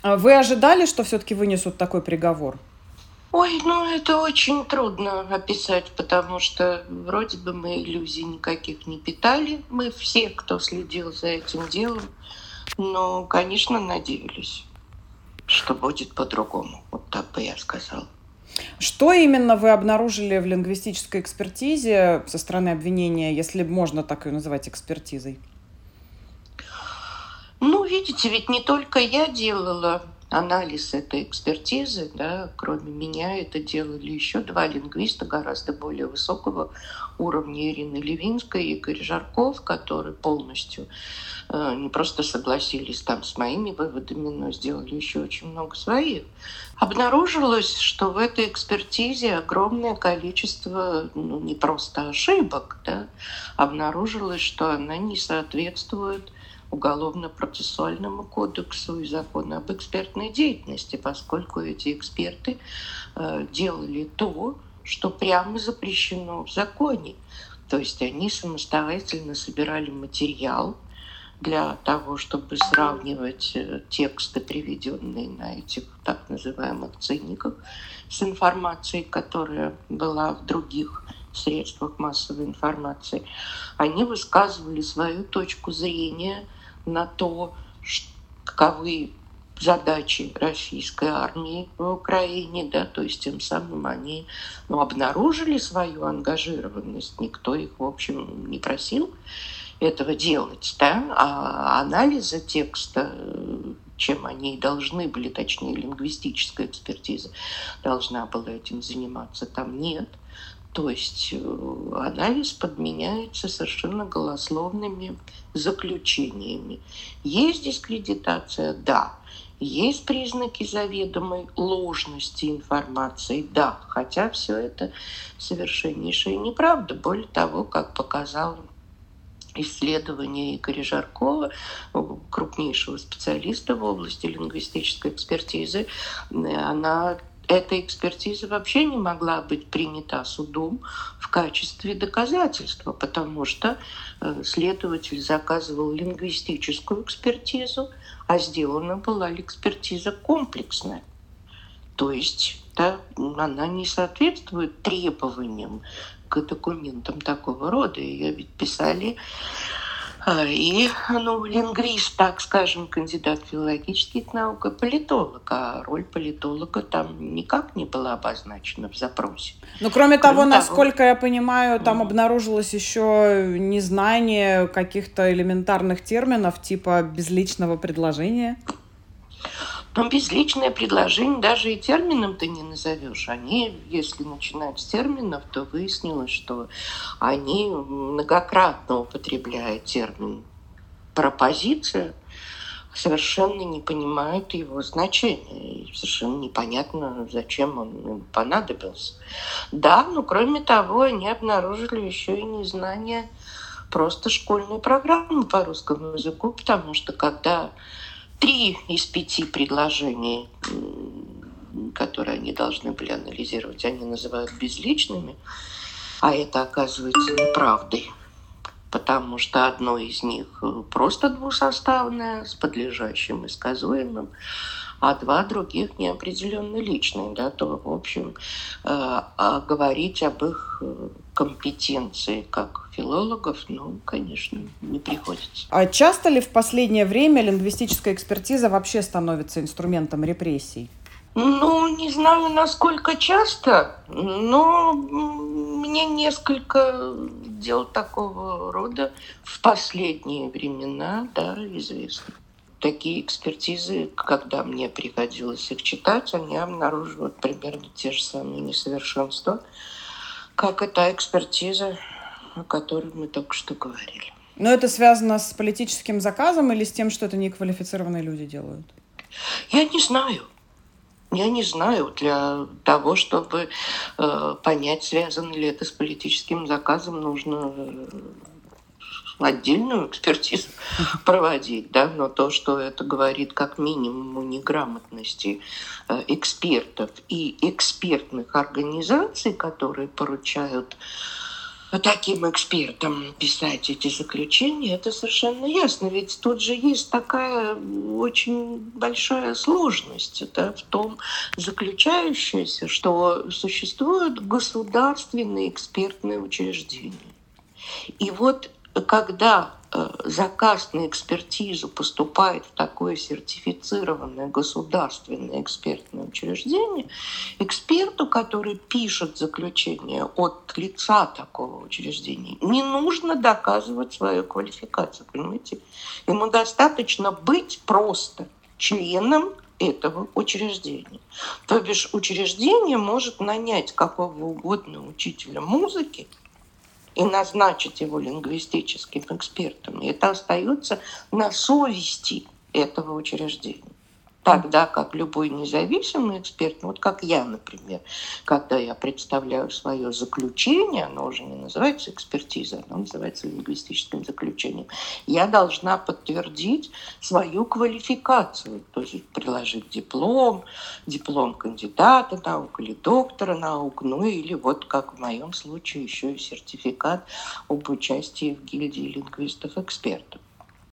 А вы ожидали, что все-таки вынесут такой приговор? Ой, ну это очень трудно описать, потому что вроде бы мы иллюзий никаких не питали. Мы все, кто следил за этим делом, но, конечно, надеялись, что будет по-другому. Вот так бы я сказала. Что именно вы обнаружили в лингвистической экспертизе со стороны обвинения, если можно так ее называть экспертизой? Видите, ведь не только я делала анализ этой экспертизы, да, кроме меня это делали еще два лингвиста гораздо более высокого уровня Ирина Левинская и Игорь Жарков, которые полностью э, не просто согласились там с моими выводами, но сделали еще очень много своих. Обнаружилось, что в этой экспертизе огромное количество ну, не просто ошибок, да, обнаружилось, что она не соответствует Уголовно-процессуальному кодексу и закону об экспертной деятельности, поскольку эти эксперты э, делали то, что прямо запрещено в законе. То есть они самостоятельно собирали материал для того, чтобы сравнивать э, тексты, приведенные на этих так называемых ценниках, с информацией, которая была в других средствах массовой информации. Они высказывали свою точку зрения – на то, каковы задачи российской армии в Украине, да, то есть тем самым они ну, обнаружили свою ангажированность, никто их, в общем, не просил этого делать, да, а анализа текста, чем они должны были, точнее, лингвистическая экспертиза должна была этим заниматься, там нет. То есть э, анализ подменяется совершенно голословными заключениями. Есть дискредитация? Да. Есть признаки заведомой ложности информации? Да. Хотя все это совершеннейшая неправда. Более того, как показало исследование Игоря Жаркова, крупнейшего специалиста в области лингвистической экспертизы, она эта экспертиза вообще не могла быть принята судом в качестве доказательства, потому что э, следователь заказывал лингвистическую экспертизу, а сделана была экспертиза комплексная. То есть да, она не соответствует требованиям к документам такого рода. Ее ведь писали и ну, лингвист, так скажем, кандидат филологических наук и политолог. А роль политолога там никак не была обозначена в запросе. Ну, кроме, кроме того, того, насколько я понимаю, там mm. обнаружилось еще незнание каких-то элементарных терминов типа безличного предложения. Но безличное предложение даже и термином ты не назовешь. Они, если начинать с терминов, то выяснилось, что они многократно употребляют термин пропозиция, совершенно не понимают его значения. И совершенно непонятно, зачем он им понадобился. Да, но кроме того, они обнаружили еще и незнание просто школьной программы по русскому языку, потому что когда три из пяти предложений, которые они должны были анализировать, они называют безличными, а это оказывается неправдой, потому что одно из них просто двусоставное, с подлежащим и сказуемым, а два других неопределенно личные, да, то, в общем, э, а говорить об их э, компетенции как филологов, ну, конечно, не приходится. А часто ли в последнее время лингвистическая экспертиза вообще становится инструментом репрессий? Ну, не знаю, насколько часто, но мне несколько дел такого рода в последние времена, да, известно такие экспертизы, когда мне приходилось их читать, они обнаруживают примерно те же самые несовершенства, как и та экспертиза, о которой мы только что говорили. Но это связано с политическим заказом или с тем, что это неквалифицированные люди делают? Я не знаю. Я не знаю. Для того, чтобы э, понять, связано ли это с политическим заказом, нужно э, отдельную экспертизу проводить, да, но то, что это говорит как минимум о неграмотности э, экспертов и экспертных организаций, которые поручают таким экспертам писать эти заключения, это совершенно ясно. Ведь тут же есть такая очень большая сложность да, в том заключающаяся, что существуют государственные экспертные учреждения. И вот когда э, заказ на экспертизу поступает в такое сертифицированное государственное экспертное учреждение, эксперту, который пишет заключение от лица такого учреждения, не нужно доказывать свою квалификацию, понимаете? Ему достаточно быть просто членом этого учреждения. То бишь учреждение может нанять какого угодно учителя музыки, и назначить его лингвистическим экспертом. И это остается на совести этого учреждения. Тогда как любой независимый эксперт, ну, вот как я, например, когда я представляю свое заключение, оно уже не называется экспертизой, оно называется лингвистическим заключением, я должна подтвердить свою квалификацию, то есть приложить диплом, диплом кандидата наук или доктора наук, ну или вот как в моем случае еще и сертификат об участии в гильдии лингвистов-экспертов.